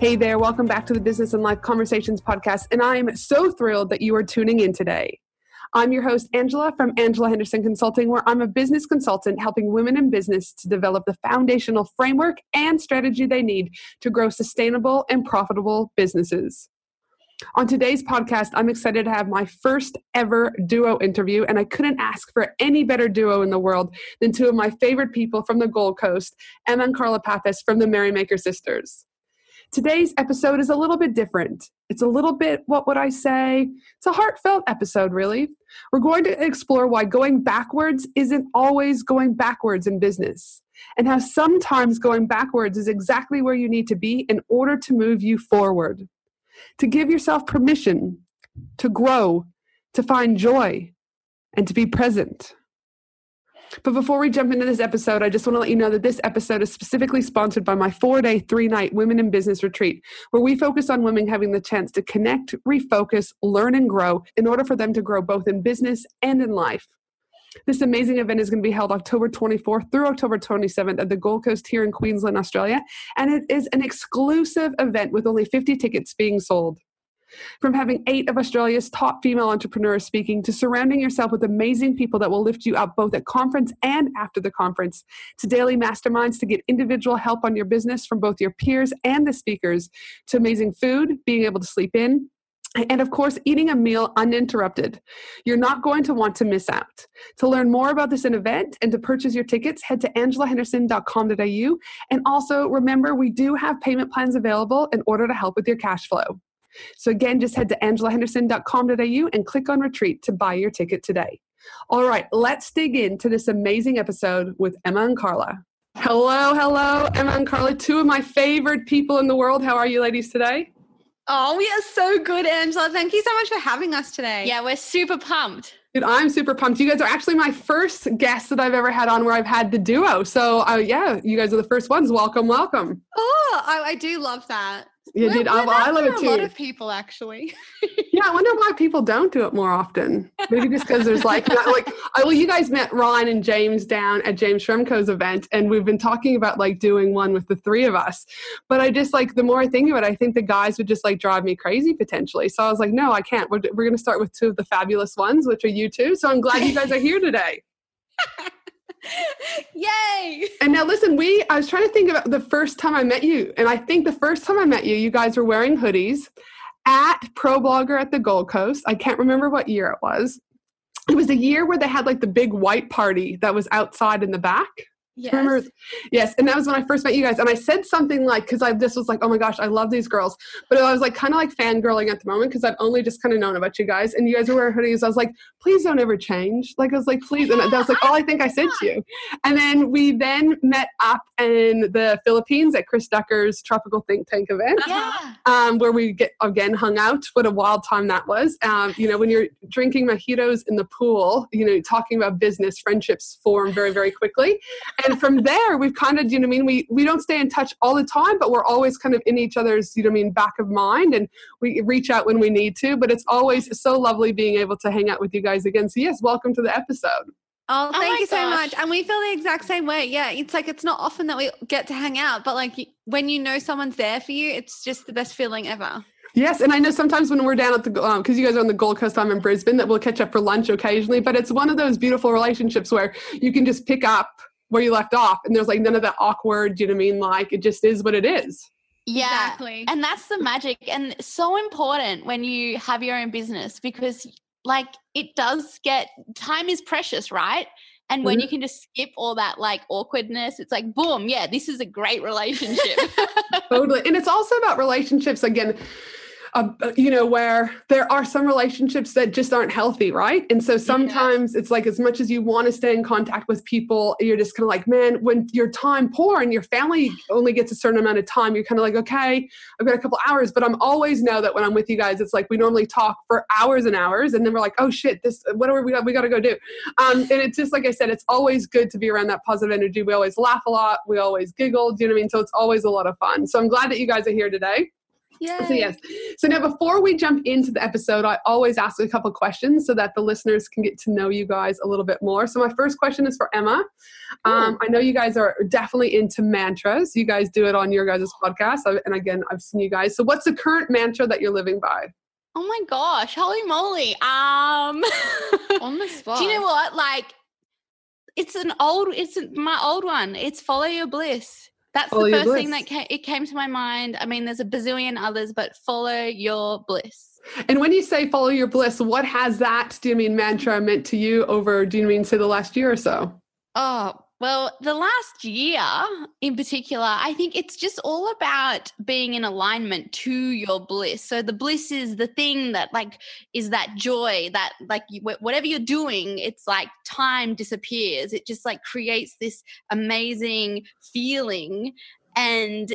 Hey there, welcome back to the Business and Life Conversations podcast. And I'm so thrilled that you are tuning in today. I'm your host, Angela from Angela Henderson Consulting, where I'm a business consultant helping women in business to develop the foundational framework and strategy they need to grow sustainable and profitable businesses. On today's podcast, I'm excited to have my first ever duo interview, and I couldn't ask for any better duo in the world than two of my favorite people from the Gold Coast, Emma and Carla Pappas from the Merrymaker Sisters. Today's episode is a little bit different. It's a little bit, what would I say? It's a heartfelt episode, really. We're going to explore why going backwards isn't always going backwards in business, and how sometimes going backwards is exactly where you need to be in order to move you forward. To give yourself permission to grow, to find joy, and to be present. But before we jump into this episode, I just want to let you know that this episode is specifically sponsored by my four day, three night Women in Business retreat, where we focus on women having the chance to connect, refocus, learn, and grow in order for them to grow both in business and in life. This amazing event is going to be held October 24th through October 27th at the Gold Coast here in Queensland, Australia. And it is an exclusive event with only 50 tickets being sold. From having eight of Australia's top female entrepreneurs speaking to surrounding yourself with amazing people that will lift you up both at conference and after the conference, to daily masterminds to get individual help on your business from both your peers and the speakers, to amazing food, being able to sleep in, and of course, eating a meal uninterrupted. You're not going to want to miss out. To learn more about this event and to purchase your tickets, head to angelahenderson.com.au. And also remember, we do have payment plans available in order to help with your cash flow. So again, just head to angelahenderson.com.au and click on retreat to buy your ticket today. All right, let's dig into this amazing episode with Emma and Carla. Hello, hello, Emma and Carla, two of my favorite people in the world. How are you ladies today? Oh, we are so good, Angela. Thank you so much for having us today. Yeah, we're super pumped. Dude, I'm super pumped. You guys are actually my first guests that I've ever had on where I've had the duo. So, uh, yeah, you guys are the first ones. Welcome, welcome. Oh, I, I do love that. You did. I, I love it too. A lot of people actually. yeah, I wonder why people don't do it more often. Maybe just because there's like, not, like, I, well, you guys met Ryan and James down at James Schramko's event, and we've been talking about like doing one with the three of us. But I just like the more I think of it, I think the guys would just like drive me crazy potentially. So I was like, no, I can't. We're we're gonna start with two of the fabulous ones, which are you two. So I'm glad you guys are here today. Yay! And now listen, we I was trying to think about the first time I met you, and I think the first time I met you, you guys were wearing hoodies at ProBlogger at the Gold Coast. I can't remember what year it was. It was a year where they had like the big white party that was outside in the back. Yes. Remember? Yes. And that was when I first met you guys. And I said something like, because I just was like, oh my gosh, I love these girls. But I was like, kind of like fangirling at the moment because I've only just kind of known about you guys. And you guys were wearing hoodies. I was like, please don't ever change. Like, I was like, please. And that was like all I think I said to you. And then we then met up in the Philippines at Chris Ducker's Tropical Think Tank event. Yeah. Um, where we get again hung out. What a wild time that was. Um, you know, when you're drinking mojitos in the pool, you know, talking about business, friendships form very, very quickly. And from there, we've kind of, you know, I mean, we we don't stay in touch all the time, but we're always kind of in each other's, you know, I mean, back of mind, and we reach out when we need to. But it's always so lovely being able to hang out with you guys again. So yes, welcome to the episode. Oh, Oh thank my you so gosh. much. And we feel the exact same way. Yeah, it's like it's not often that we get to hang out, but like when you know someone's there for you, it's just the best feeling ever. Yes, and I know sometimes when we're down at the because um, you guys are on the Gold Coast, I'm in Brisbane, that we'll catch up for lunch occasionally. But it's one of those beautiful relationships where you can just pick up where you left off, and there's like none of that awkward. You know what I mean? Like it just is what it is. Yeah. Exactly. And that's the magic. And so important when you have your own business because, like, it does get time is precious, right? And when Mhm. you can just skip all that like awkwardness, it's like, boom, yeah, this is a great relationship. totally and it's also about relationships again uh, you know, where there are some relationships that just aren't healthy, right? And so sometimes yeah. it's like as much as you want to stay in contact with people, you're just kind of like, man, when your time poor and your family only gets a certain amount of time, you're kind of like, okay, I've got a couple hours, but I'm always know that when I'm with you guys, it's like we normally talk for hours and hours, and then we're like, oh shit, this what are we got? We got to go do. Um, and it's just like I said, it's always good to be around that positive energy. We always laugh a lot, we always giggle. Do you know what I mean? So it's always a lot of fun. So I'm glad that you guys are here today. Yeah. So yes. So now before we jump into the episode, I always ask a couple questions so that the listeners can get to know you guys a little bit more. So my first question is for Emma. Um, I know you guys are definitely into mantras. You guys do it on your guys' podcast. And again, I've seen you guys. So what's the current mantra that you're living by? Oh my gosh, holy moly. Um on the spot. Do you know what? Like it's an old it's my old one. It's follow your bliss. That's follow the first thing that came, it came to my mind. I mean, there's a bazillion others, but follow your bliss. And when you say follow your bliss, what has that, do you mean mantra meant to you over, do you mean say the last year or so? Oh, well, the last year in particular, I think it's just all about being in alignment to your bliss. So the bliss is the thing that like is that joy that like whatever you're doing, it's like time disappears. It just like creates this amazing feeling and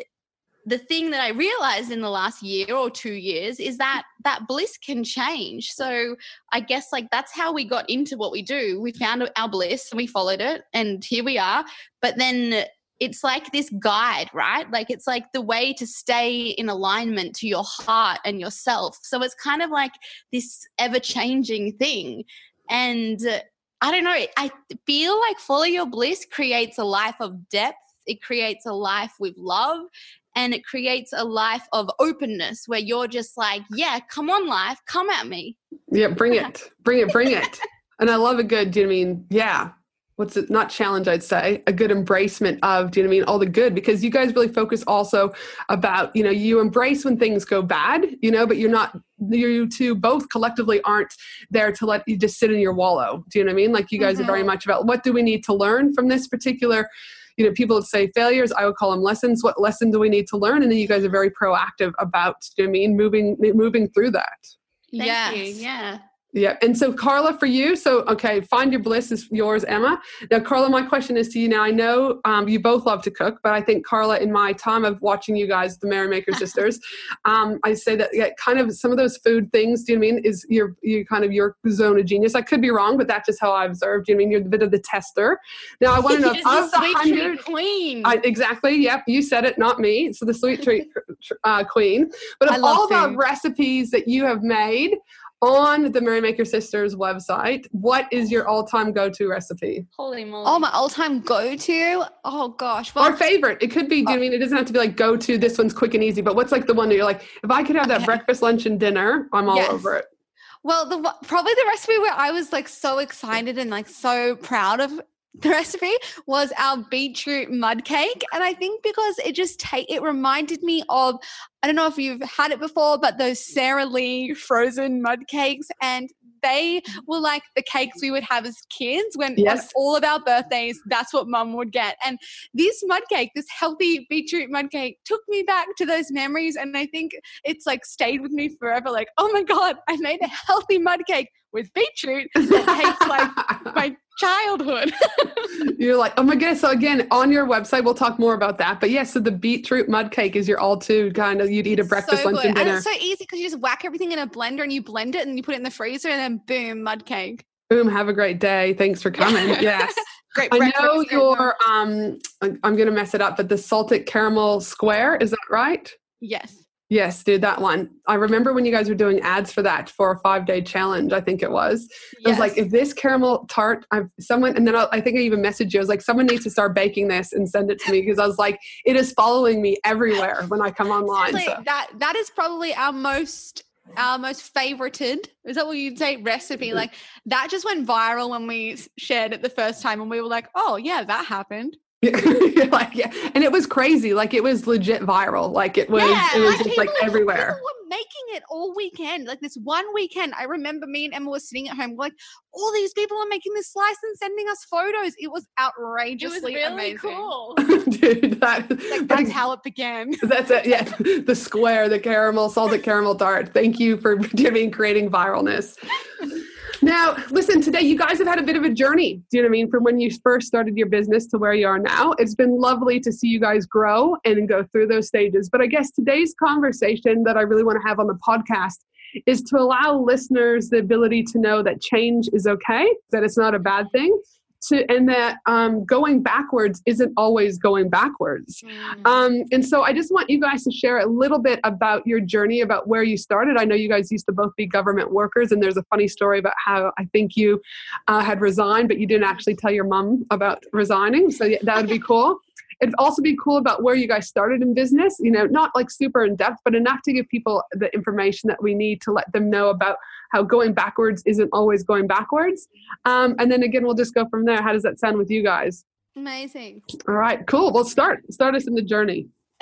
the thing that I realized in the last year or two years is that that bliss can change. So I guess like that's how we got into what we do. We found our bliss and we followed it, and here we are. But then it's like this guide, right? Like it's like the way to stay in alignment to your heart and yourself. So it's kind of like this ever changing thing. And I don't know, I feel like follow your bliss creates a life of depth it creates a life with love and it creates a life of openness where you're just like, yeah, come on, life, come at me. Yeah, bring it, bring it, bring it. And I love a good, do you know I mean? Yeah. What's it? Not challenge, I'd say, a good embracement of, do you know what I mean? All the good, because you guys really focus also about, you know, you embrace when things go bad, you know, but you're not, you two both collectively aren't there to let you just sit in your wallow. Do you know what I mean? Like you guys mm-hmm. are very mm-hmm. much about what do we need to learn from this particular you know, people would say failures. I would call them lessons. What lesson do we need to learn? And then you guys are very proactive about, you know I mean, moving moving through that. Yeah, Yeah. Yeah. And so, Carla, for you, so, okay, find your bliss is yours, Emma. Now, Carla, my question is to you now. I know um, you both love to cook, but I think, Carla, in my time of watching you guys, the Merrymaker sisters, um, I say that yeah, kind of some of those food things, do you know I mean, is your, you kind of your zone of genius. I could be wrong, but that's just how I observed. Do you know I mean? You're a bit of the tester. Now, I want to know, of the hundred. queen. I, exactly. Yep. You said it, not me. So, the sweet treat uh, queen. But of all the recipes that you have made, on the Merrymaker Sisters website, what is your all-time go-to recipe? Holy moly! Oh, my all-time go-to. Oh gosh, well, or favorite. It could be. I uh, mean, it doesn't have to be like go-to. This one's quick and easy. But what's like the one that you're like, if I could have that okay. breakfast, lunch, and dinner, I'm all yes. over it. Well, the probably the recipe where I was like so excited and like so proud of the recipe was our beetroot mud cake and i think because it just take it reminded me of i don't know if you've had it before but those sara lee frozen mud cakes and they mm. were like the cakes we would have as kids when yes. on all of our birthdays that's what mum would get. And this mud cake this healthy beetroot mud cake took me back to those memories and i think it's like stayed with me forever like oh my god i made a healthy mud cake with beetroot that tastes like my childhood. You're like, oh my goodness. So again, on your website, we'll talk more about that. But yes, yeah, so the beetroot mud cake is your all too kind of you'd eat a breakfast, so lunch, and dinner. And it's so easy because you just whack everything in a blender and you blend it and you put it in the freezer and then boom, mud cake. Boom, have a great day. Thanks for coming. Yes. great I know your um I'm gonna mess it up, but the salted caramel square, is that right? Yes. Yes, dude, that one. I remember when you guys were doing ads for that for a five day challenge. I think it was. Yes. I was like, if this caramel tart, I've someone, and then I, I think I even messaged you. I was like, someone needs to start baking this and send it to me because I was like, it is following me everywhere when I come online. So. That that is probably our most our most favorited is that what you'd say recipe mm-hmm. like that just went viral when we shared it the first time and we were like oh yeah that happened like yeah, and it was crazy. Like it was legit viral. Like it was. Yeah, it was like just like everywhere. People were making it all weekend. Like this one weekend, I remember me and Emma were sitting at home, like, all these people are making this slice and sending us photos. It was outrageously it was really amazing. cool. Dude, that, Like that's how it began. That's it. Yeah. The square, the caramel, salted caramel tart. Thank you for doing creating viralness. Now, listen, today you guys have had a bit of a journey. Do you know what I mean? From when you first started your business to where you are now. It's been lovely to see you guys grow and go through those stages. But I guess today's conversation that I really want to have on the podcast is to allow listeners the ability to know that change is okay, that it's not a bad thing, to and that um, going backwards isn't always going backwards. Mm. Um, and so I just want you guys to share a little bit about your journey, about where you started. I know you guys used to both be government workers, and there's a funny story about how I think you uh, had resigned, but you didn't actually tell your mom about resigning. So that would be cool. It'd also be cool about where you guys started in business, you know, not like super in depth, but enough to give people the information that we need to let them know about how going backwards isn't always going backwards. Um, and then again, we'll just go from there. How does that sound with you guys? Amazing. All right, cool. We'll start. Start us in the journey.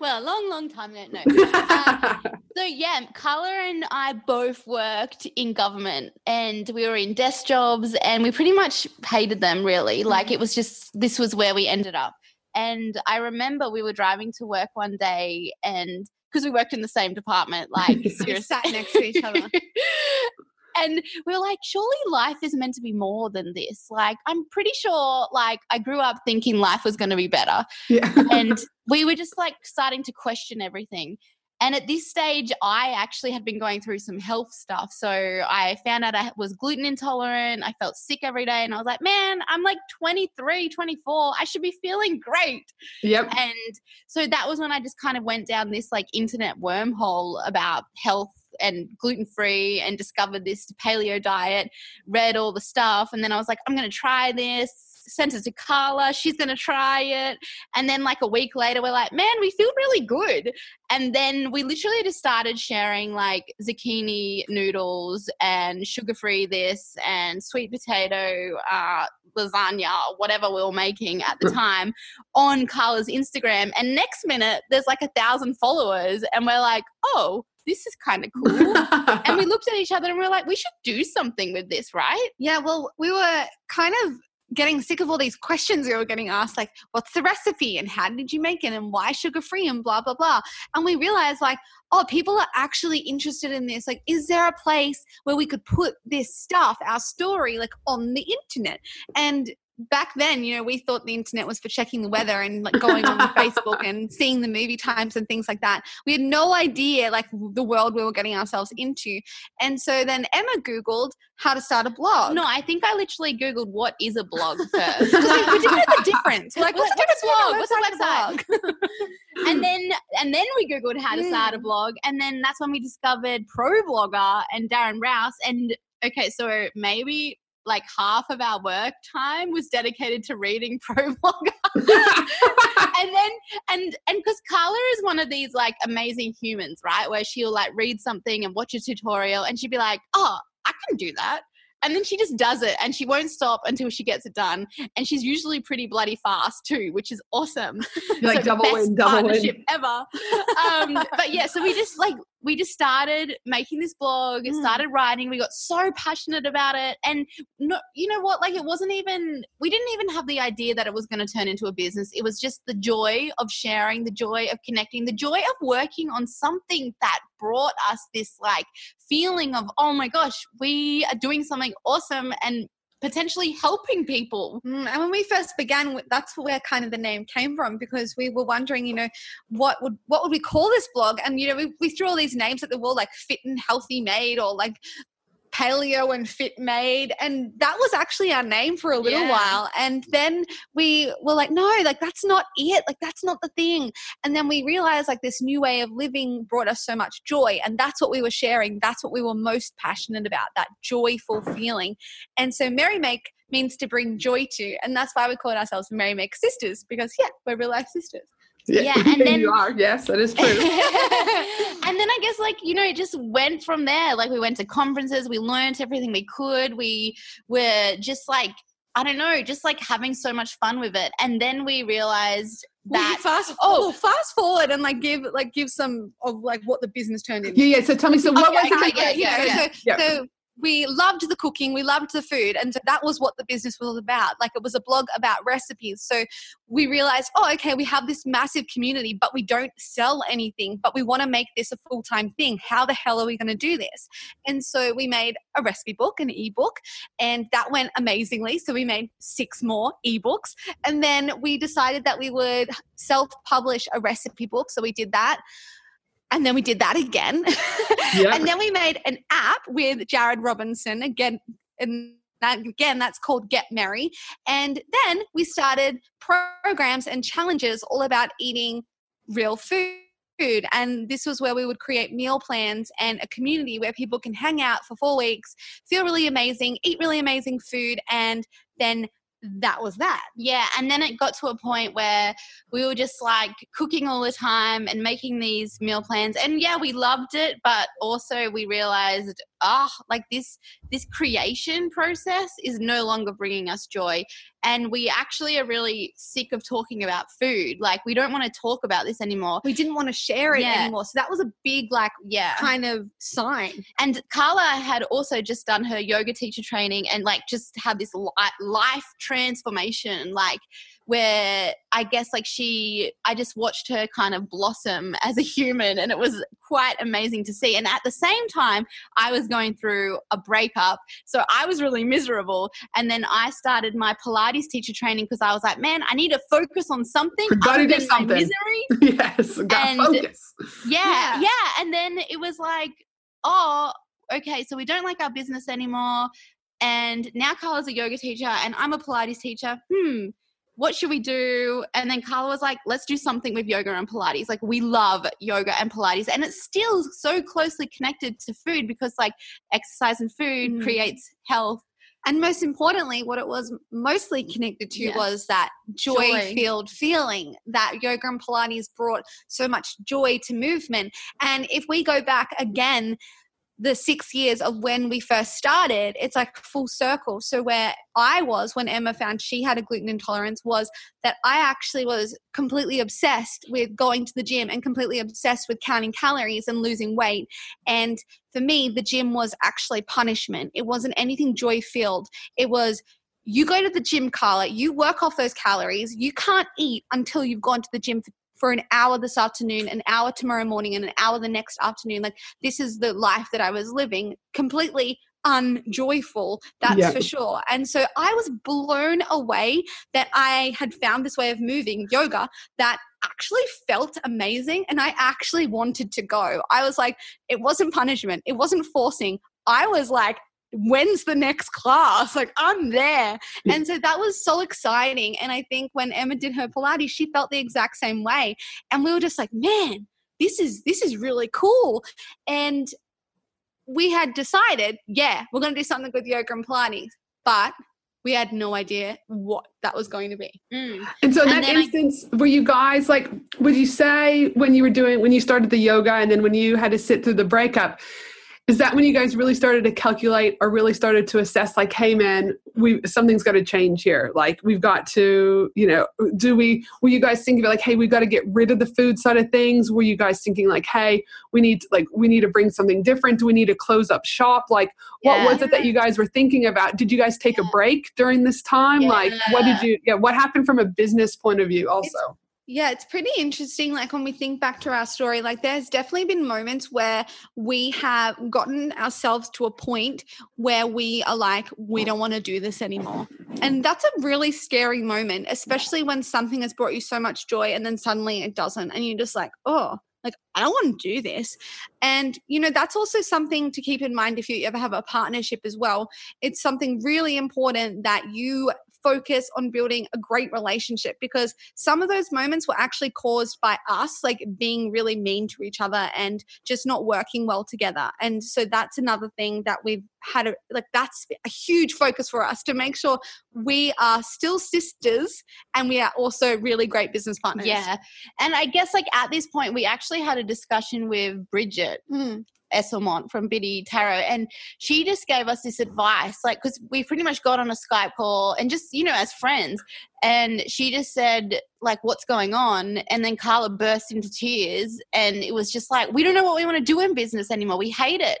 well, a long, long time ago. No. Um, so yeah, Carla and I both worked in government, and we were in desk jobs, and we pretty much hated them. Really, like it was just this was where we ended up. And I remember we were driving to work one day, and because we worked in the same department, like We sat next to each other. and we were like, surely life is meant to be more than this. Like, I'm pretty sure, like, I grew up thinking life was going to be better. Yeah. And we were just like starting to question everything. And at this stage, I actually had been going through some health stuff. So I found out I was gluten intolerant. I felt sick every day. And I was like, man, I'm like 23, 24. I should be feeling great. yep. And so that was when I just kind of went down this like internet wormhole about health and gluten free and discovered this paleo diet, read all the stuff. And then I was like, I'm going to try this. Sent it to Carla. She's going to try it. And then, like, a week later, we're like, man, we feel really good. And then we literally just started sharing like zucchini noodles and sugar free this and sweet potato uh, lasagna, whatever we were making at the time on Carla's Instagram. And next minute, there's like a thousand followers, and we're like, oh, this is kind of cool. and we looked at each other and we are like, we should do something with this, right? Yeah, well, we were kind of getting sick of all these questions we were getting asked, like, what's the recipe and how did you make it and why sugar free and blah, blah, blah. And we realized, like, oh, people are actually interested in this. Like, is there a place where we could put this stuff, our story, like on the internet? And back then, you know, we thought the internet was for checking the weather and like going on Facebook and seeing the movie times and things like that. We had no idea like the world we were getting ourselves into. And so then Emma Googled how to start a blog. No, I think I literally Googled what is a blog first. we didn't know the difference. We're like, what's, What's a blog? What's a website blog? and then and then we googled how to start a Mm. blog and then that's when we discovered pro blogger and Darren Rowse and okay so maybe like half of our work time was dedicated to reading ProBlogger and then and and because carla is one of these like amazing humans right where she'll like read something and watch a tutorial and she'd be like oh i can do that and then she just does it and she won't stop until she gets it done and she's usually pretty bloody fast too which is awesome like So double best win, double partnership win. ever. Um, but yeah, so we just like we just started making this blog, Mm. started writing. We got so passionate about it, and no, you know what? Like it wasn't even we didn't even have the idea that it was going to turn into a business. It was just the joy of sharing, the joy of connecting, the joy of working on something that brought us this like feeling of oh my gosh, we are doing something awesome and potentially helping people. Mm, and when we first began, that's where kind of the name came from because we were wondering, you know, what would what would we call this blog? And you know, we, we threw all these names at the wall, like Fit and Healthy Made or like Paleo and Fit Made, and that was actually our name for a little Yeah. while. And then we were like, no, like that's not it, like that's not the thing. And then we realized like this new way of living brought us so much joy, and that's what we were sharing. That's what we were most passionate about, that joyful feeling. And so Merry Make means to bring joy to. And that's why we called ourselves Merry Make Sisters, because yeah, we're real life sisters. Yeah, and then- you are. Yes, that is true. and then I guess like you know it just went from there. Like we went to conferences, we learned everything we could. We were just like I don't know, just like having so much fun with it. And then we realized Will you that fast oh. oh fast forward and like give like give some of like what the business turned into. Yeah, yeah. So tell me, so what Okay, was it? okay, that- yeah, yeah, So, yeah. so we loved the cooking, we loved the food, and so that was what the business was about. Like it was a blog about recipes. So we realized, oh, okay, we have this massive community, but we don't sell anything, but we want to make this a full time thing. How the hell are we going to do this? And so we made a recipe book, an ebook, and that went amazingly. So we made six more ebooks, and then we decided that we would self publish a recipe book. So we did that. And then we did that again. Yeah. and then we made an app with Jared Robinson again. And that, again, that's called Get Merry. And then we started programs and challenges all about eating real food. And this was where we would create meal plans and a community where people can hang out for four weeks, feel really amazing, eat really amazing food, and then that was that. Yeah, and then it got to a point where we were just like cooking all the time and making these meal plans. And yeah, we loved it, but also we realized, oh, like this this creation process is no longer bringing us joy. And we actually are really sick of talking about food. Like we don't want to talk about this anymore. We didn't want to share it Yeah. anymore. So that was a big, like, Yeah. kind of sign. And Carla had also just done her yoga teacher training and like just had this li- life transformation, like where I guess like she, I just watched her kind of blossom as a human and it was quite amazing to see. And at the same time, I was going through a breakup. So I was really miserable. And then I started my Pilates teacher training because I was like, man, I need to focus on something. Gotta other do than my something. misery yes. Got And- focus. yeah, Yeah. yeah. And then it was like, oh, okay, so we don't like our business anymore. And now Carla's a yoga teacher and I'm a Pilates teacher. Hmm, what should we do? And then Carla was like, let's do something with yoga and Pilates. Like, we love yoga and Pilates. And it's still so closely connected to food because, like, exercise and food Mm. creates health. And most importantly, what it was mostly connected to Yes. was that joy Joy. filled feeling that yoga and Pilates brought so much joy to movement. And if we go back again, the six years of when we first started, it's like full circle. So, where I was when Emma found she had a gluten intolerance was that I actually was completely obsessed with going to the gym and completely obsessed with counting calories and losing weight. And for me, the gym was actually punishment. It wasn't anything joy filled. It was you go to the gym, Carla, you work off those calories. You can't eat until you've gone to the gym for, for an hour this afternoon, an hour tomorrow morning, and an hour the next afternoon. Like, this is the life that I was living, completely unjoyful, that's Yeah. for sure. And so I was blown away that I had found this way of moving, yoga, that actually felt amazing and I actually wanted to go. I was like, it wasn't punishment, it wasn't forcing. I was like, when's the next class? Like, I'm there. And so that was so exciting. And I think when Emma did her Pilates, she felt the exact same way. And we were just like, man, this is this is really cool. And we had decided, yeah, we're going to do something with yoga and Pilates, but we had no idea what that was going to be. Mm. And so in And that then I- instance, were you guys like, would you say when you were doing, when you started the yoga and then when you had to sit through the breakup, is that when you guys really started to calculate or really started to assess like hey man we something's got to change here. Like we've got to you know do we were you guys thinking about like hey we've got to get rid of the food side of things? Were you guys thinking like hey we need like we need to bring something different? Do we need to close up shop? Like what was it that you guys were thinking about? Did you guys take a break during this time? Like what did you yeah what happened from a business point of view also Yeah, it's pretty interesting. Like when we think back to our story, like there's definitely been moments where we have gotten ourselves to a point where we are like, we don't want to do this anymore. And that's a really scary moment, especially when something has brought you so much joy and then suddenly it doesn't. And you're just like, oh, like I don't want to do this. And, you know, that's also something to keep in mind if you ever have a partnership as well. It's something really important that you focus on building a great relationship because some of those moments were actually caused by us like being really mean to each other and just not working well together and so that's another thing that we've had a, like that's a huge focus for us to make sure we are still sisters and we are also really great business partners Yeah. And I guess like at this point we actually had a discussion with Brigit Mm. Esselmont from Biddy Tarot, and she just gave us this advice, like because we pretty much got on a Skype call and just you know as friends, and she just said like what's going on, and then Carla burst into tears, and it was just like we don't know what we want to do in business anymore. We hate it,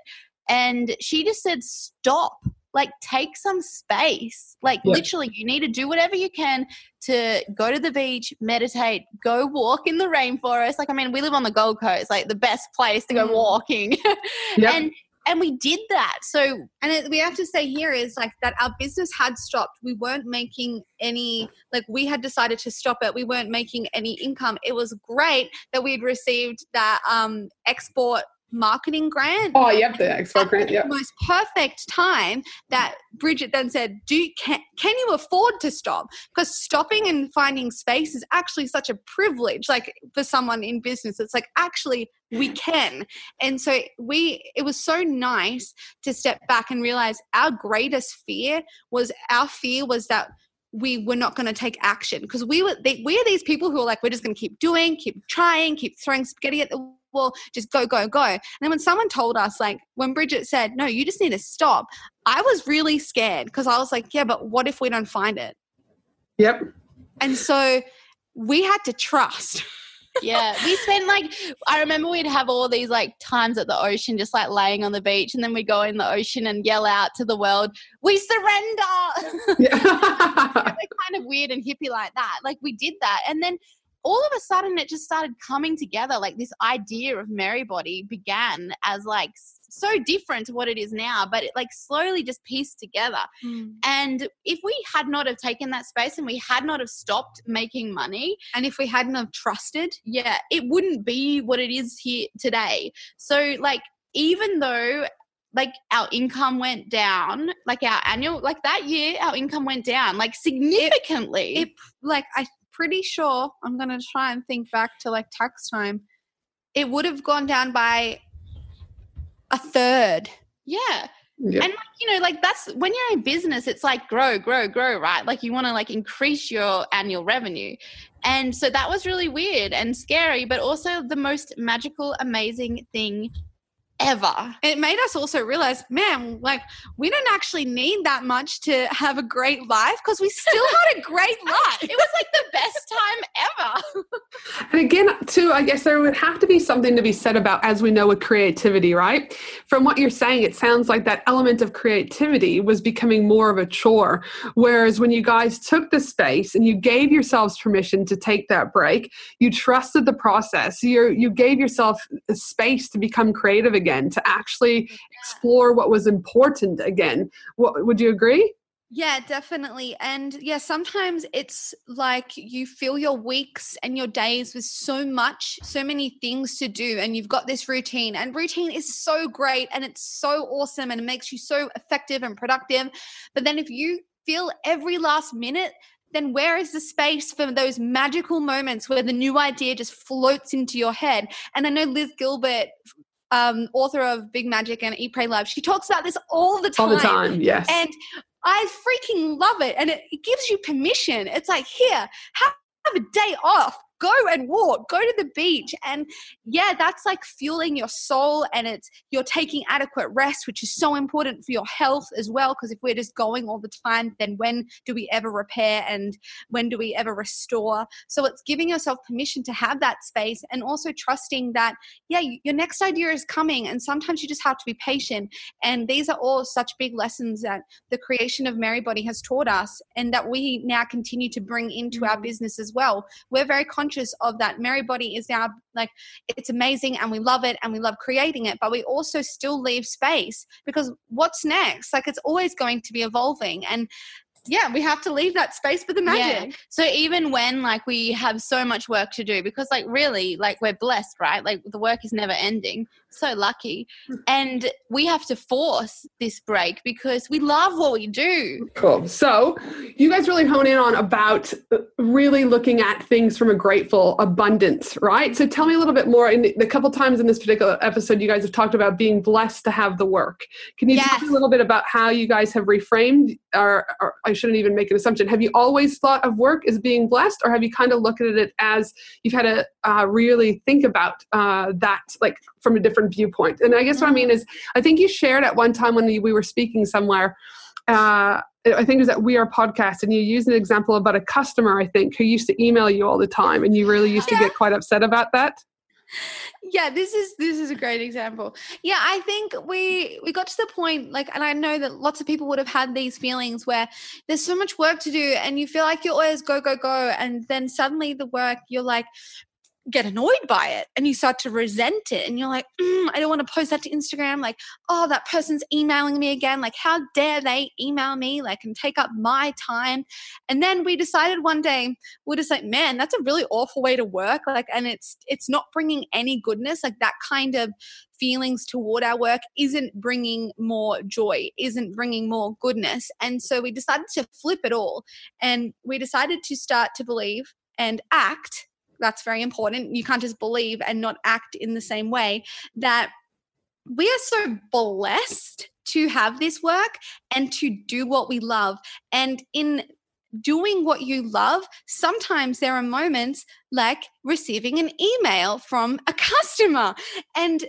and she just said stop like take some space like yeah. literally you need to do whatever you can to go to the beach meditate go walk in the rainforest like i mean we live on the gold coast like the best place to go mm. walking yep. and and we did that so and it, we have to say here is like that our business had stopped we weren't making any like we had decided to stop it we weren't making any income it was great that we had received that um export marketing grant. Oh, yep, the Expo grant. Yeah, most perfect time that Brigit then said, "Do can can you afford to stop? Because stopping and finding space is actually such a privilege. Like for someone in business, it's like actually we can." And so we, it was so nice to step back and realize our greatest fear was our fear was that we were not going to take action because we were they, we are these people who are like we're just going to keep doing keep trying keep throwing spaghetti at the well, just go, go, go. And then when someone told us, like when Brigit said, no, you just need to stop, I was really scared because I was like, yeah, but what if we don't find it? Yep. And so we had to trust. yeah, we spent like I remember we'd have all these like times at the ocean, just like laying on the beach, and then we go in the ocean and yell out to the world, "We surrender!" Yeah. kind of weird and hippie like that. Like we did that, and then all of a sudden it just started coming together. Like this idea of merrybody began as like so different to what it is now but it like slowly just pieced together. Mm. and if we had not have taken that space and we had not have stopped making money and if we hadn't have trusted? Yeah it wouldn't be what it is here today. So like even though like our income went down like our annual like that year our income went down like significantly. it, it like i pretty sure I'm going to try and think back to like tax time. It would have gone down by a third. Yeah. Yep. And like, you know, like that's when you're in business, it's like grow, grow, grow, right? Like you want to like increase your annual revenue. And so that was really weird and scary, but also the most magical, amazing thing ever. It made us also realize, man, like we don't actually need that much to have a great life because we still had a great life. it was like the best time ever. and again, too, I guess there would have to be something to be said about, as we know, with creativity, right? From what you're saying, it sounds like that element of creativity was becoming more of a chore. Whereas when you guys took the space and you gave yourselves permission to take that break, you trusted the process. You you gave yourself space to become creative again again, to actually explore what was important again. What, would you agree? Yeah, definitely. And yeah, sometimes it's like you fill your weeks and your days with so much, so many things to do, and you've got this routine. And routine is so great and it's so awesome and it makes you so effective and productive. But then if you feel every last minute, then where is the space for those magical moments where the new idea just floats into your head? And I know Liz Gilbert um, author of Big Magic and Eat, Pray, Love, she talks about this all the time. All the time, yes. And I freaking love it. And it, it gives you permission. It's like, here, have a day off go and walk, go to the beach. And yeah, that's like fueling your soul and it's you're taking adequate rest, which is so important for your health as well. Because if we're just going all the time, then when do we ever repair and when do we ever restore? So it's giving yourself permission to have that space and also trusting that, yeah, your next idea is coming. And sometimes you just have to be patient. And these are all such big lessons that the creation of Merrybody has taught us and that we now continue to bring into our mm. business as well. We're very conscious conscious of that Merry Body is now like it's amazing and we love it and we love creating it, but we also still leave space because what's next? Like it's always going to be evolving. And yeah, we have to leave that space for the magic. Yeah. So even when like we have so much work to do, because like really, like we're blessed, right? Like the work is never ending. So lucky. Hmm. And we have to force this break because we love what we do. Cool. So you guys really hone in on about uh, really looking at things from a grateful abundance, right? So tell me a little bit more. In the couple times in this particular episode, you guys have talked about being blessed to have the work. Can you yes. talk a little bit about how you guys have reframed or, or I shouldn't even make an assumption. Have you always thought of work as being blessed, or have you kind of looked at it as you've had to uh, really think about uh, that, like from a different viewpoint. And I guess what I mean mm. is, I think you shared at one time when we were speaking somewhere. Uh, I think it was that We Are Podcast, and you used an example about a customer, I think, who used to email you all the time, and you really used to get quite upset about that yeah this is this is a great example. Yeah i think we we got to the point like and i know that lots of people would have had these feelings where there's so much work to do and you feel like you're always go go go and then suddenly the work you're like get annoyed by it and you start to resent it and you're like mm, i don't want to post that to instagram like oh that person's emailing me again like how dare they email me like and take up my time. And then we decided one day we're just like man that's a really awful way to work like and it's it's not bringing any goodness like that kind of feelings toward our work isn't bringing more joy isn't bringing more goodness and so we decided to flip it all and we decided to start to believe and act that's very important. You can't just believe and not act in the same way that we are so blessed to have this work and to do what we love. And in doing what you love, sometimes there are moments like receiving an email from a customer. And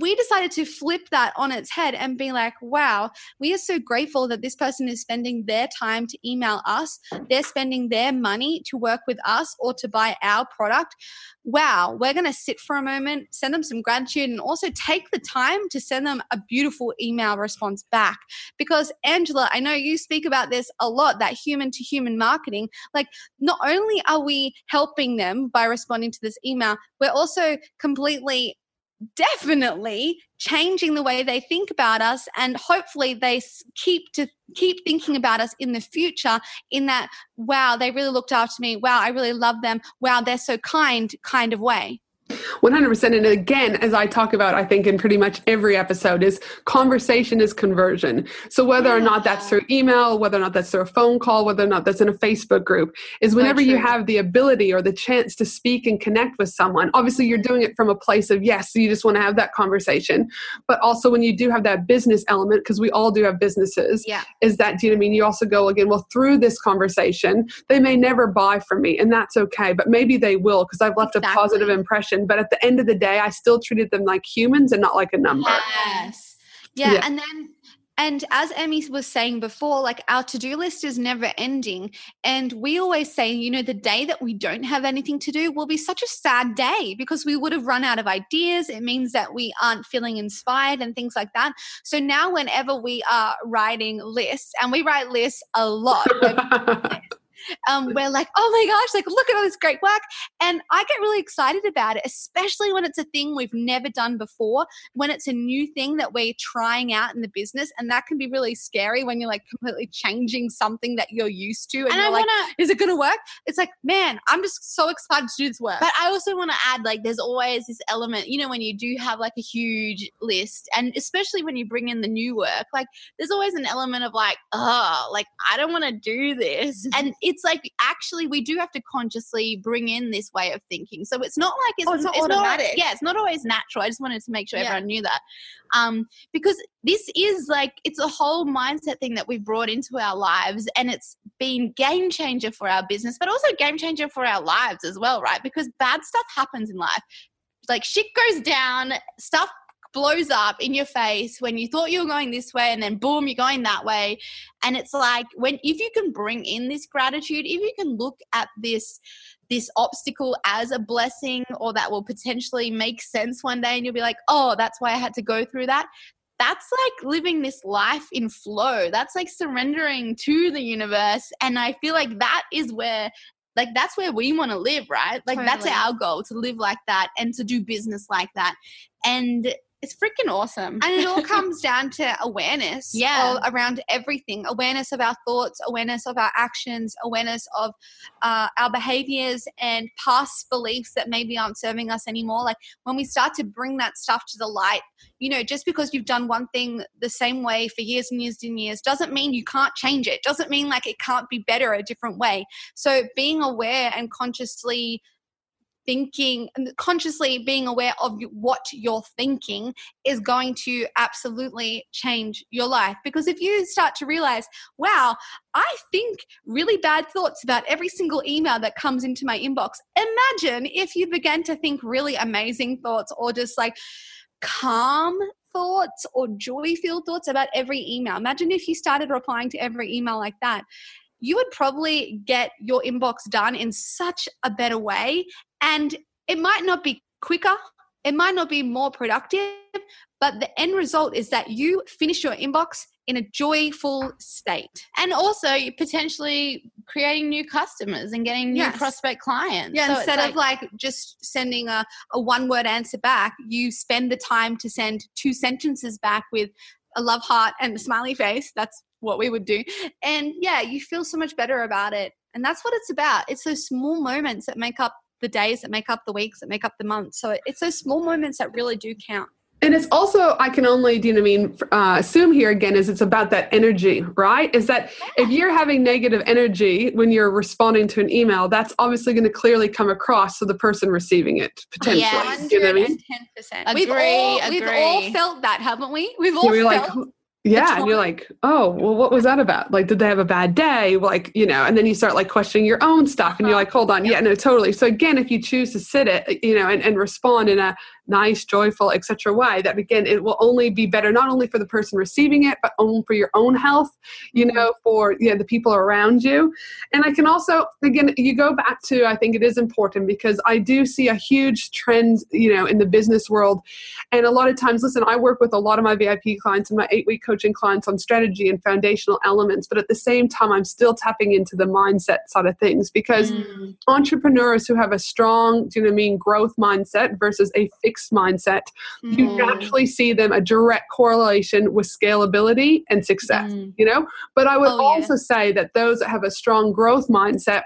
we decided to flip that on its head and be like, wow, we are so grateful that this person is spending their time to email us. They're spending their money to work with us or to buy our product. Wow, we're going to sit for a moment, send them some gratitude, and also take the time to send them a beautiful email response back. Because, Angela, I know you speak about this a lot that human to human marketing. Like, not only are we helping them by responding to this email, we're also completely definitely changing the way they think about us and hopefully they keep to keep thinking about us in the future in that wow they really looked after me. Wow i really love them. Wow they're so kind kind of way 100% and again as i talk about i think in pretty much every episode is conversation is conversion. So whether or not that's through email whether or not that's through a phone call whether or not that's in a facebook group is whenever you have the ability or the chance to speak and connect with someone. Obviously you're doing it from a place of yes you just want to have that conversation. But also when you do have that business element because we all do have businesses yeah. is that do you know what i mean? You also go again well through this conversation they may never buy from me and that's okay but maybe they will because i've left exactly. a positive impression but at the end of the day, I still treated them like humans and not like a number. Yes. Yeah. yeah. And then and as Emmy was saying before, like our to do list is never ending. And we always say, you know, the day that we don't have anything to do will be such a sad day because we would have run out of ideas. It means that we aren't feeling inspired and things like that. So now, whenever we are writing lists, and we write lists a lot, um, we're like, oh my gosh, like look at all this great work. And I get really excited about it, especially when it's a thing we've never done before, when it's a new thing that we're trying out in the business. And that can be really scary when you're like completely changing something that you're used to. And, and I like, wanna, is it going to work? It's like, man, I'm just so excited to do this work. But I also want to add, like, there's always this element, you know, when you do have like a huge list, and especially when you bring in the new work, like, there's always an element of like, oh, like, I don't want to do this. and it's like actually we do have to consciously bring in this way of thinking. So it's not like it's, oh, it's not it's automatic. Not, yeah, it's not always natural. I just wanted to make sure yeah. everyone knew that. Um, because this is like it's a whole mindset thing that we've brought into our lives and it's been game changer for our business, but also game changer for our lives as well, right? Because bad stuff happens in life. Like shit goes down, stuff blows up in your face when you thought you were going this way and then boom you're going that way. And it's like when if you can bring in this gratitude if you can look at this this obstacle as a blessing or that will potentially make sense one day and you'll be like oh that's why i had to go through that that's like living this life in flow. That's like surrendering to the universe. And i feel like that is where like that's where we want to live right? Like totally. that's our goal to live like that and to do business like that. And it's freaking awesome. And it all comes down to awareness. Yeah. around everything awareness of our thoughts, awareness of our actions, awareness of uh, our behaviors and past beliefs that maybe aren't serving us anymore. Like when we start to bring that stuff to the light, you know, just because you've done one thing the same way for years and years and years doesn't mean you can't change it, doesn't mean like it can't be better a different way. So being aware and consciously thinking consciously being aware of what you're thinking is going to absolutely change your life because if you start to realize wow i think really bad thoughts about every single email that comes into my inbox imagine if you began to think really amazing thoughts or just like calm thoughts or joy filled thoughts about every email. Imagine if you started replying to every email like that. You would probably get your inbox done in such a better way. And it might not be quicker, it might not be more productive, but the end result is that you finish your inbox in a joyful state. And also potentially creating new customers and getting new yes. prospect clients. Yeah, so instead like, of like just sending a, a one word answer back, you spend the time to send two sentences back with a love heart and a smiley face. That's what we would do. And yeah, you feel so much better about it. And that's what it's about. It's those small moments that make up the days, that make up the weeks, that make up the months. So it's those small moments that really do count. And it's also, I can only, do you know what I mean, uh, assume here again is it's about that energy, right? Is that if you're having negative energy when you're responding to an email, that's obviously going to clearly come across to the person receiving it, potentially. Yeah, 110%. You know I mean? We've, all, agree. we've all felt that, haven't we? We've all felt like, yeah and you're like oh well what was that about? Like did they have a bad day? Like you know and then you start like questioning your own stuff and you're uh-huh. like hold on yeah no totally. So again if you choose to sit it you know and, and respond in a nice, joyful, etc. way, that again, it will only be better not only for the person receiving it, but only for your own health, you mm-hmm. know, for you know, the people around you. And I can also, again, you go back to, I think it is important because I do see a huge trend, you know, in the business world. And a lot of times, listen, I work with a lot of my VIP clients and my eight week coaching clients on strategy and foundational elements, but at the same time, I'm still tapping into the mindset side of things because mm. entrepreneurs who have a strong, do you know what I mean, growth mindset versus a fixed fixed mindset, mm. you naturally see them a direct correlation with scalability and success, mm. you know? But I would oh, also yeah. say that those that have a strong growth mindset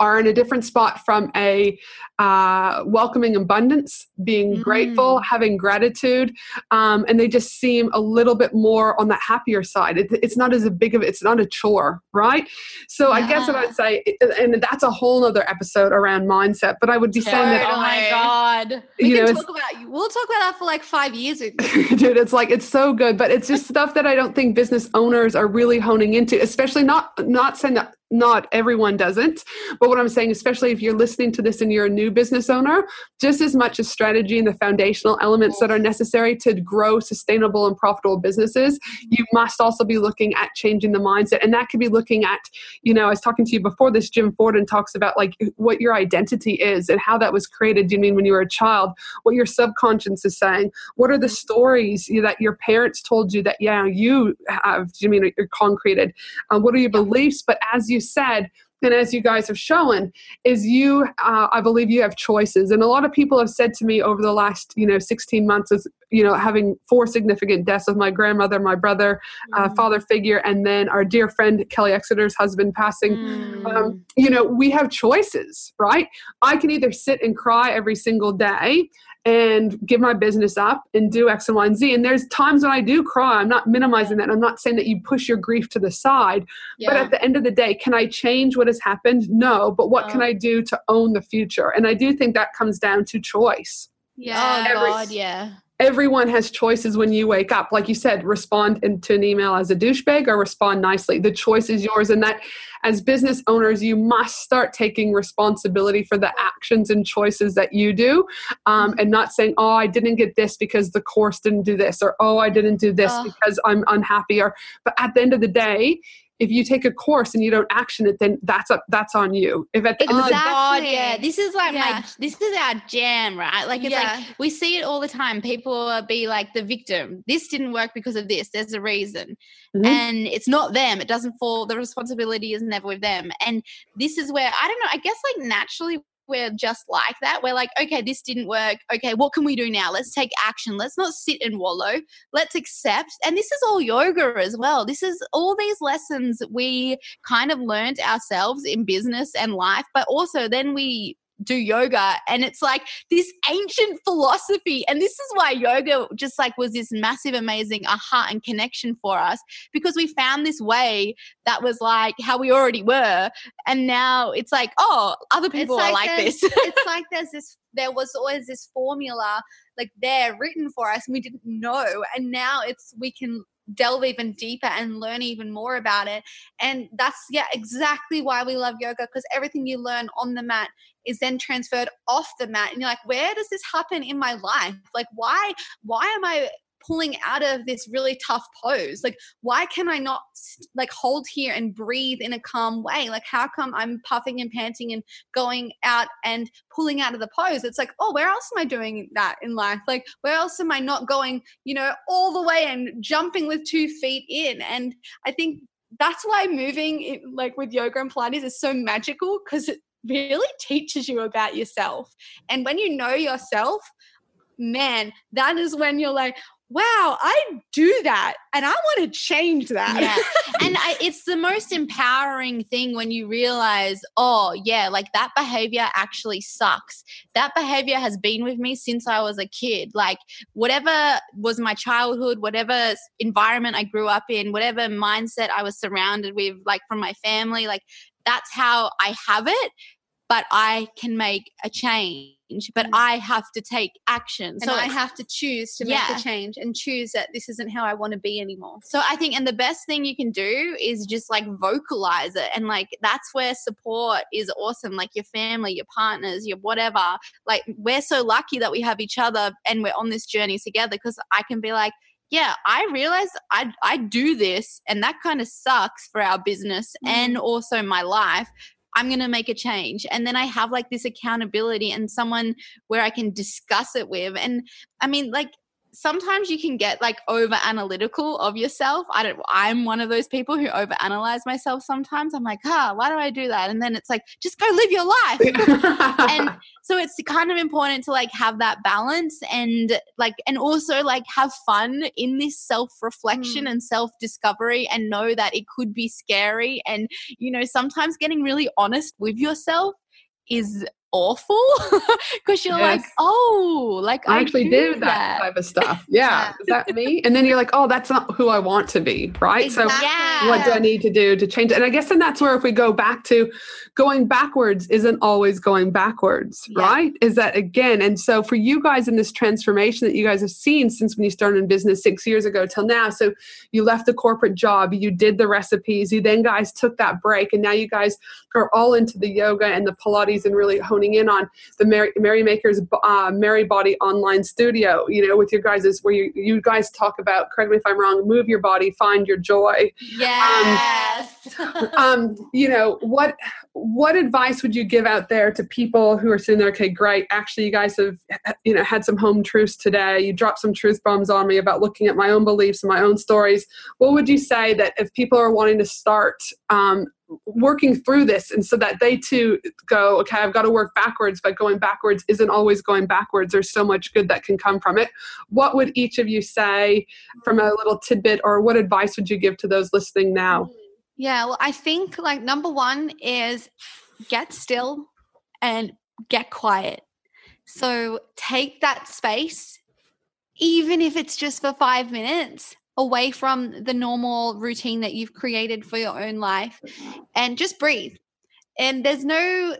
are in a different spot from a uh, welcoming abundance, being mm. grateful, having gratitude, um, and they just seem a little bit more on that happier side. It, it's not as a big of it's not a chore, right? So yeah. I guess what I'd say, and that's a whole other episode around mindset. But I would be saying that, oh my god, We you can know, talk about, we'll talk about that for like five years, dude. It's like it's so good, but it's just stuff that I don't think business owners are really honing into, especially not not saying that not everyone doesn't but what i'm saying especially if you're listening to this and you're a new business owner just as much as strategy and the foundational elements that are necessary to grow sustainable and profitable businesses you must also be looking at changing the mindset. And that could be looking at you know i was talking to you before this Jim Fortin talks about like what your identity is and how that was created do you mean when you were a child what your subconscious is saying what are the stories that your parents told you that yeah you have do you mean you're concreted um, what are your beliefs? But as you said and as you guys have shown is you uh, i believe you have choices. And a lot of people have said to me over the last you know 16 months is you know having four significant deaths of my grandmother my brother uh, mm. uh, father figure and then our dear friend kelly exeter's husband passing mm. um, you know we have choices right i can either sit and cry every single day and give my business up and do X and Y and Z. And there's times when I do cry. I'm not minimizing that. I'm not saying that you push your grief to the side. Yeah. But at the end of the day, can I change what has happened? No. But what can I do to own the future? And I do think that comes down to choice. Yeah. Oh, Every, God, yeah everyone has choices when you wake up. Like you said, respond to an email as a douchebag or respond nicely. The choice is yours. And that, as business owners, you must start taking responsibility for the actions and choices that you do um, and not saying, oh, I didn't get this because the course didn't do this, or oh, I didn't do this because I'm unhappy. Or, but at the end of the day, if you take a course and you don't action it, then that's up that's on you. If at the exactly. end of God, yeah, this is like yeah. my this is our jam, right? Like it's yeah. like we see it all the time. People be like the victim. This didn't work because of this. There's a reason, mm-hmm. and it's not them. It doesn't fall. The responsibility is never with them. And this is where I don't know. I guess like naturally we're just like that. We're like, okay, this didn't work. Okay, what can we do now? Let's take action. Let's not sit and wallow. Let's accept. And this is all yoga as well. This is all these lessons we kind of learned ourselves in business and life, but also then we do yoga and it's like this ancient philosophy and this is why yoga just like was this massive amazing aha and connection for us because we found this way that was like how we already were and now it's like oh other people like are like this. it's like there's this there was always this formula like there written for us and we didn't know and now it's we can delve even deeper and learn even more about it. And that's yeah, exactly why we love yoga because everything you learn on the mat is then transferred off the mat and you're like where does this happen in my life like why why am i pulling out of this really tough pose. Like why can i not like hold here and breathe in a calm way? Like how come i'm puffing and panting and going out and pulling out of the pose? It's like oh where else am i doing that in life? Like where else am i not going you know all the way and jumping with two feet in? And i think that's why moving like with yoga and pilates is so magical because it really teaches you about yourself. And when you know yourself man, that is when you're like, wow, I do that and I want to change that. Yeah. and I, it's the most empowering thing when you realize, oh, yeah, like that behavior actually sucks. That behavior has been with me since I was a kid. Like, whatever was my childhood, whatever environment I grew up in, whatever mindset I was surrounded with, like from my family, like that's how I have it. But I can make a change but mm. I have to take action. And so I have to choose to make the change and choose that this isn't how I want to be anymore. So I think, and the best thing you can do is just like vocalize it. And like that's where support is awesome. Like your family, your partners, your whatever. Like we're so lucky that we have each other and we're on this journey together because I can be like, yeah, I realize I I do this and that kind of sucks for our business mm. and also my life. I'm going to make a change. And then I have like this accountability and someone where I can discuss it with. And I mean, like, sometimes you can get like over analytical of yourself. I don't I'm one of those people who over analyze myself sometimes. I'm like, ah, why do I do that? And then it's like, just go live your life. and so it's kind of important to like have that balance and like and also like have fun in this self-reflection mm. and self-discovery and know that it could be scary and you know sometimes getting really honest with yourself is awful because you're yes. like, oh, like I, I actually do, that, that, type of stuff. Yeah, is that me? And then you're like, oh, that's not who I want to be, right? Exactly. So, yeah. what do I need to do to change? It? And I guess then that's where if we go back to going backwards, isn't always going backwards, yeah. right? Is that again? And so for you guys in this transformation that you guys have seen since when you started in business six years ago till now, so you left the corporate job, you did the recipes, you then guys took that break, and now you guys are all into the yoga and the Pilates and really honing in on the Merry, Mary Makers uh, Merry Body online studio, you know, with your guys' where you, you guys talk about, correct me if I'm wrong, move your body, find your joy. Yes. Um, um, you know, what what advice would you give out there to people who are sitting there, okay, great, actually you guys have, you know, had some home truths today. You dropped some truth bombs on me about looking at my own beliefs and my own stories. What would you say that if people are wanting to start um, working through this and so that they too go okay i've got to work backwards but going backwards isn't always going backwards there's so much good that can come from it what would each of you say from a little tidbit or what advice would you give to those listening now yeah well i think like number one is get still and get quiet so take that space even if it's just for five minutes away from the normal routine that you've created for your own life and just breathe. And there's no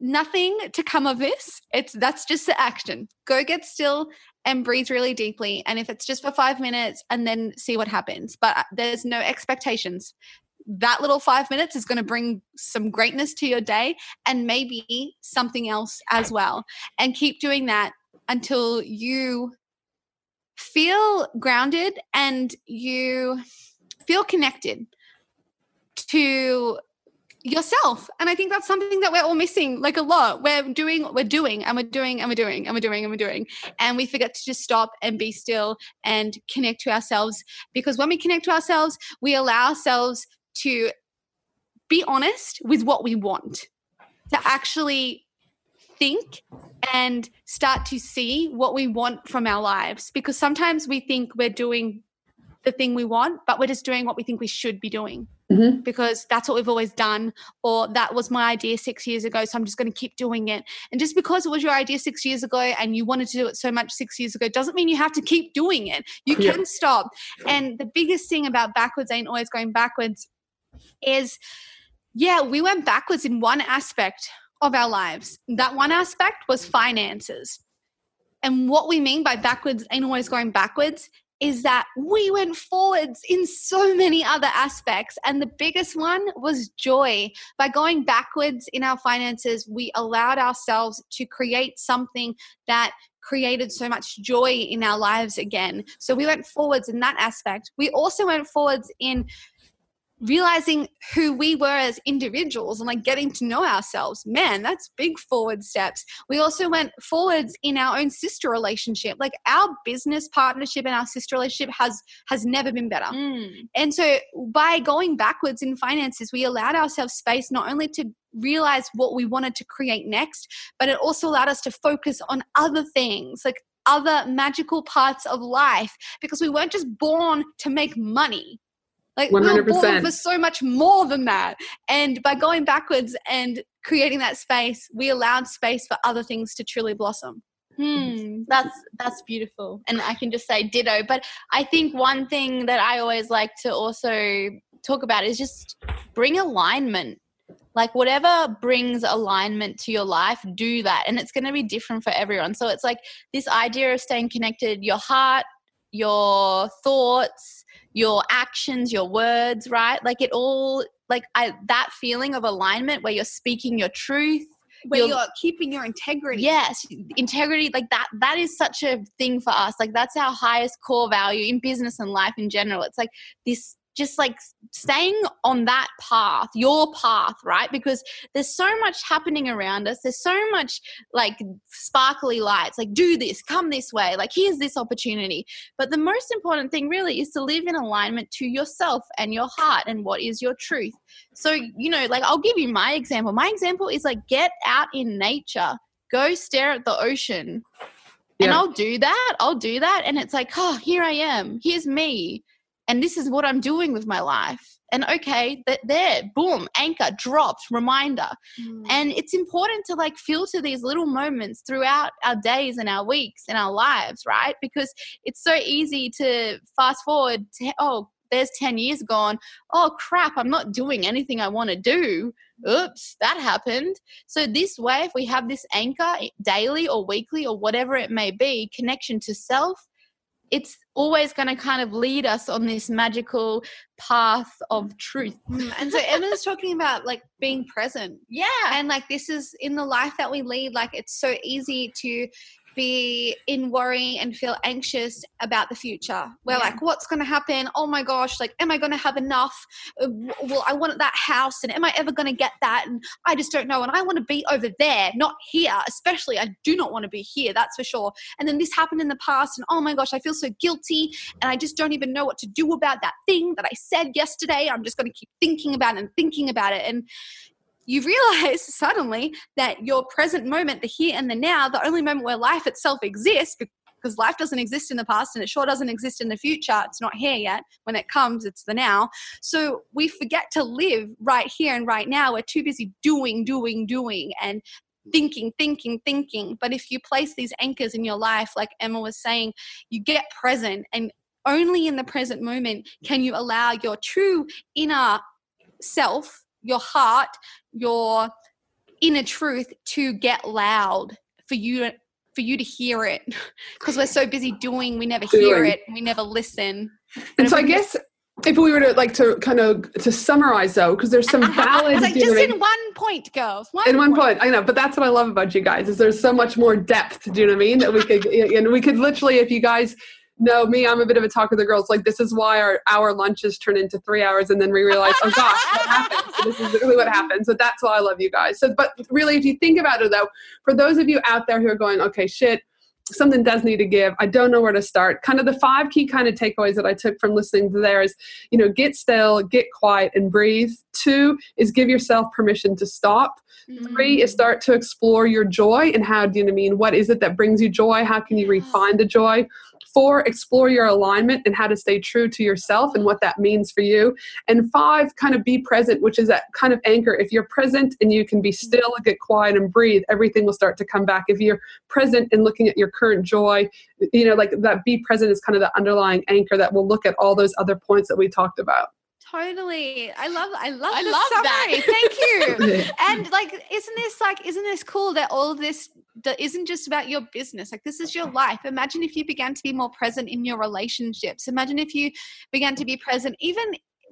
nothing to come of this. It's that's just the action. Go get still and breathe really deeply and if it's just for 5 minutes and then see what happens. But uh, there's no expectations. That little 5 minutes is going to bring some greatness to your day and maybe something else as well. And keep doing that until you feel grounded and you feel connected to yourself. And i think that's something that we're all missing like a lot. We're doing we're doing and we're doing and we're doing and we're doing and we're doing. And we forget to just stop and be still and connect to ourselves. Because when we connect to ourselves we allow ourselves to be honest with what we want to actually think and start to see what we want from our lives because sometimes we think we're doing the thing we want, but we're just doing what we think we should be doing mm-hmm. because that's what we've always done, or that was my idea six years ago, so I'm just going to keep doing it. And just because it was your idea six years ago and you wanted to do it so much six years ago doesn't mean you have to keep doing it. You can stop. And the biggest thing about backwards ain't always going backwards is yeah, we went backwards in one aspect of our lives. That one aspect was finances. And what we mean by backwards ain't always going backwards is that we went forwards in so many other aspects. And the biggest one was joy. By going backwards in our finances, we allowed ourselves to create something that created so much joy in our lives again. So we went forwards in that aspect. We also went forwards in realizing who we were as individuals and like getting to know ourselves. Man that's big forward steps. We also went forwards in our own sister relationship. Like our business partnership and our sister relationship has has never been better. Mm. and so by going backwards in finances we allowed ourselves space not only to realize what we wanted to create next but it also allowed us to focus on other things like other magical parts of life because we weren't just born to make money like 100%. we were born for so much more than that. And by going backwards and creating that space, we allowed space for other things to truly blossom. Hmm, that's that's beautiful, and I can just say ditto. But I think one thing that I always like to also talk about is just bring alignment. Like whatever brings alignment to your life, do that, and it's going to be different for everyone. So it's like this idea of staying connected, your heart, your thoughts, your actions, your words, right? Like it all, like I, that feeling of alignment where you're speaking your truth, where you're, you're, keeping your integrity. Yes, integrity, like that, that is such a thing for us. Like that's our highest core value in business and life in general. It's like this just like staying on that path, your path, right? Because there's so much happening around us. There's so much like sparkly lights, like do this, come this way, like here's this opportunity. But the most important thing really is to live in alignment to yourself and your heart and what is your truth. So, you know, like I'll give you my example. My example is like get out in nature, go stare at the ocean. Yeah. And I'll do that. I'll do that. And it's like, oh, here I am. Here's me and this is what I'm doing with my life. And okay, that there, boom, anchor dropped, reminder. Mm. And it's important to like filter these little moments throughout our days and our weeks and our lives, right? Because it's so easy to fast forward to, oh, there's 10 years gone. Oh, crap, I'm not doing anything I want to do. Oops, that happened. So, this way, if we have this anchor daily or weekly or whatever it may be, connection to self, it's always going to kind of lead us on this magical path of truth. Mm, and so Emma's talking about like being present. Yeah. And like this is in the life that we lead, like it's so easy to be in worry and feel anxious about the future. We're yeah. like, what's going to happen? Oh my gosh, like, am I going to have enough? Uh, well, I want that house, and am I ever going to get that? And I just don't know. And I want to be over there, not here. Especially, I do not want to be here. That's for sure. And then this happened in the past, and oh my gosh, I feel so guilty, and I just don't even know what to do about that thing that I said yesterday. I'm just going to keep thinking about it and thinking about it, and you realize suddenly that your present moment, the here and the now, the only moment where life itself exists, because life doesn't exist in the past and it sure doesn't exist in the future. It's not here yet. When it comes, it's the now. So we forget to live right here and right now. We're too busy doing, doing, doing, and thinking, thinking, thinking. But if you place these anchors in your life, like Emma was saying, you get present and only in the present moment can you allow your true inner self your heart, your inner truth to get loud for you to for you to hear it because we're so busy doing we never hear it we never listen and so i guess if we were to like to kind of to summarize though because there's some valid like just in one point girls one in one point. point. i know but that's what i love about you guys is there's so much more depth do you know what i mean that we could and we could literally if you guys no, me, I'm a bit of a talk of the girls. Like, this is why our hour lunches turn into three hours, and then we realize, oh gosh, what happened? So this is literally what happened. So that's why I love you guys. So, but really, if you think about it, though, for those of you out there who are going, okay, shit, something does need to give. I don't know where to start. Kind of the five key kind of takeaways that I took from listening to there is, you know, get still, get quiet, and breathe. Two is give yourself permission to stop. Three mm. is start to explore your joy and how do you know I mean? What is it that brings you joy? How can you refine the joy? Four, explore your alignment and how to stay true to yourself and what that means for you. And five, kind of be present, which is that kind of anchor. If you're present and you can be still, get quiet, and breathe, everything will start to come back. If you're present and looking at your current joy, you know, like that be present is kind of the underlying anchor that will look at all those other points that we talked about. Totally. I love I love I the love summary. that. Thank you. and like isn't this like isn't this cool that all of this that isn't just about your business like this is your life imagine if you began to be more present in your relationships imagine if you began to be present even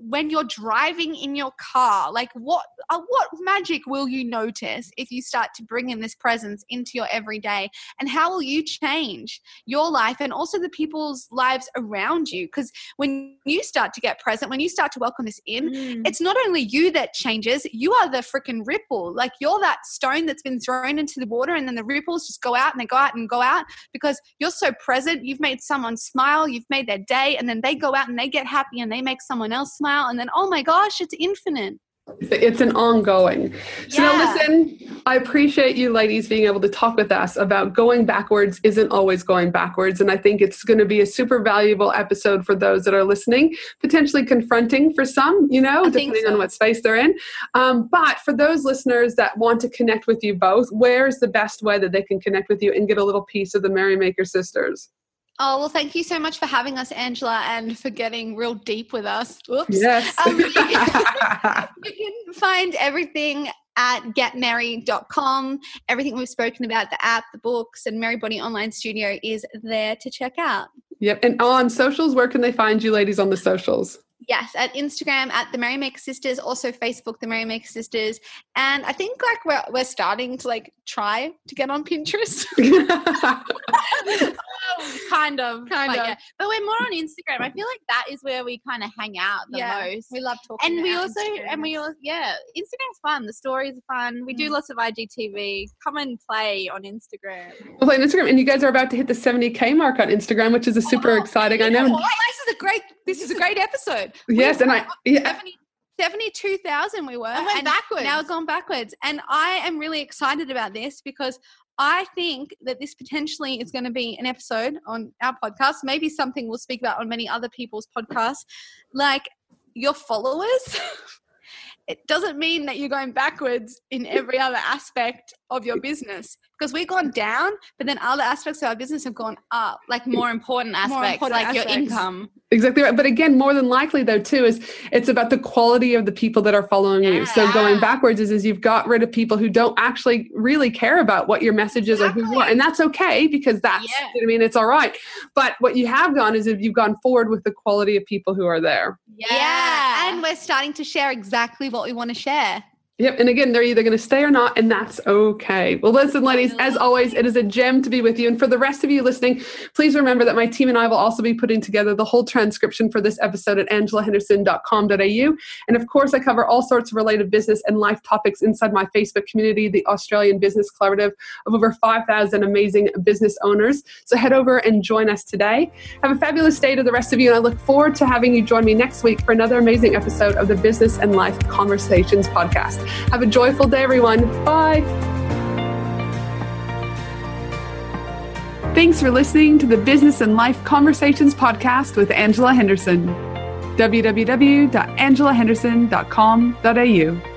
when you're driving in your car like what uh, what magic will you notice if you start to bring in this presence into your everyday and how will you change your life and also the people's lives around you because when you start to get present when you start to welcome this in Mm. it's not only you that changes, you are the freaking ripple. Like you're that stone that's been thrown into the water, and then the ripples just go out and they go out and go out because you're so present. You've made someone smile, you've made their day, and then they go out and they get happy and they make someone else smile. And then, oh my gosh, it's infinite. It's an ongoing. So now listen, I appreciate you ladies being able to talk with us about going backwards isn't always going backwards. And I think it's going to be a super valuable episode for those that are listening, potentially confronting for some, you know, I depending so. on what space they're in. Um, but for those listeners that want to connect with you both, where's the best way that they can connect with you and get a little piece of the Merrymaker sisters? Oh, well, thank you so much for having us, Angela, and for getting real deep with us. Whoops. Yes. Um, you, can, you can find everything at getmerry.com. Everything we've spoken about, the app, the books, and Merry Body Online Studio is there to check out. yep. And on socials, where can they find you ladies on the socials? Yes, at Instagram at the Merrymaker Sisters, also Facebook the Merrymaker Sisters, and I think like we're we're starting to like try to get on Pinterest. Oh, kind of, Kind but of. Yeah. But we're more on Instagram. I feel like that is where we kind of hang out the most. we love talking. and we also, and we Instagram. all, yeah, Instagram's fun. The stories are fun. We do Mm. lots of IGTV. Come and play on Instagram. We'll play on Instagram, and you guys are about to hit the 70k mark on Instagram, which is a super Oh, exciting. I know. what? This is a great. This is a great episode. Yes, and I yeah, 70 72,000 we were. I went backwards. Now it's gone backwards. And I am really excited about this because I think that this potentially is going to be an episode on our podcast, maybe something we'll speak about on many other people's podcasts. Like your followers, it doesn't mean that you're going backwards in every other aspect of your business because we've gone down, but then other aspects of our business have gone up. Like more important More aspects, important like your income. exactly right. But again, more than likely though, too, is it's about the quality of the people that are following you. So going backwards is is you've got rid of people who don't actually really care about what your message is or who you are, and that's okay because that's Yeah. I mean it's all right. But what you have done is if you've gone forward with the quality of people who are there. Yeah. Yeah. And we're starting to share exactly what we want to share. Yep. And again, they're either going to stay or not, and that's okay. Well, listen, ladies, as always, it is a gem to be with you. And for the rest of you listening, please remember that my team and I will also be putting together the whole transcription for this episode at angelahenderson.com.au. And of course, I cover all sorts of related business and life topics inside my Facebook community, the Australian Business Collaborative of over 5,000 amazing business owners. So head over and join us today. Have a fabulous day to the rest of you, and I look forward to having you join me next week for another amazing episode of the Business and Life Conversations podcast. Have a joyful day, everyone. Bye. Thanks for listening to the Business and Life Conversations podcast with Angela Henderson. www.angelahenderson.com.au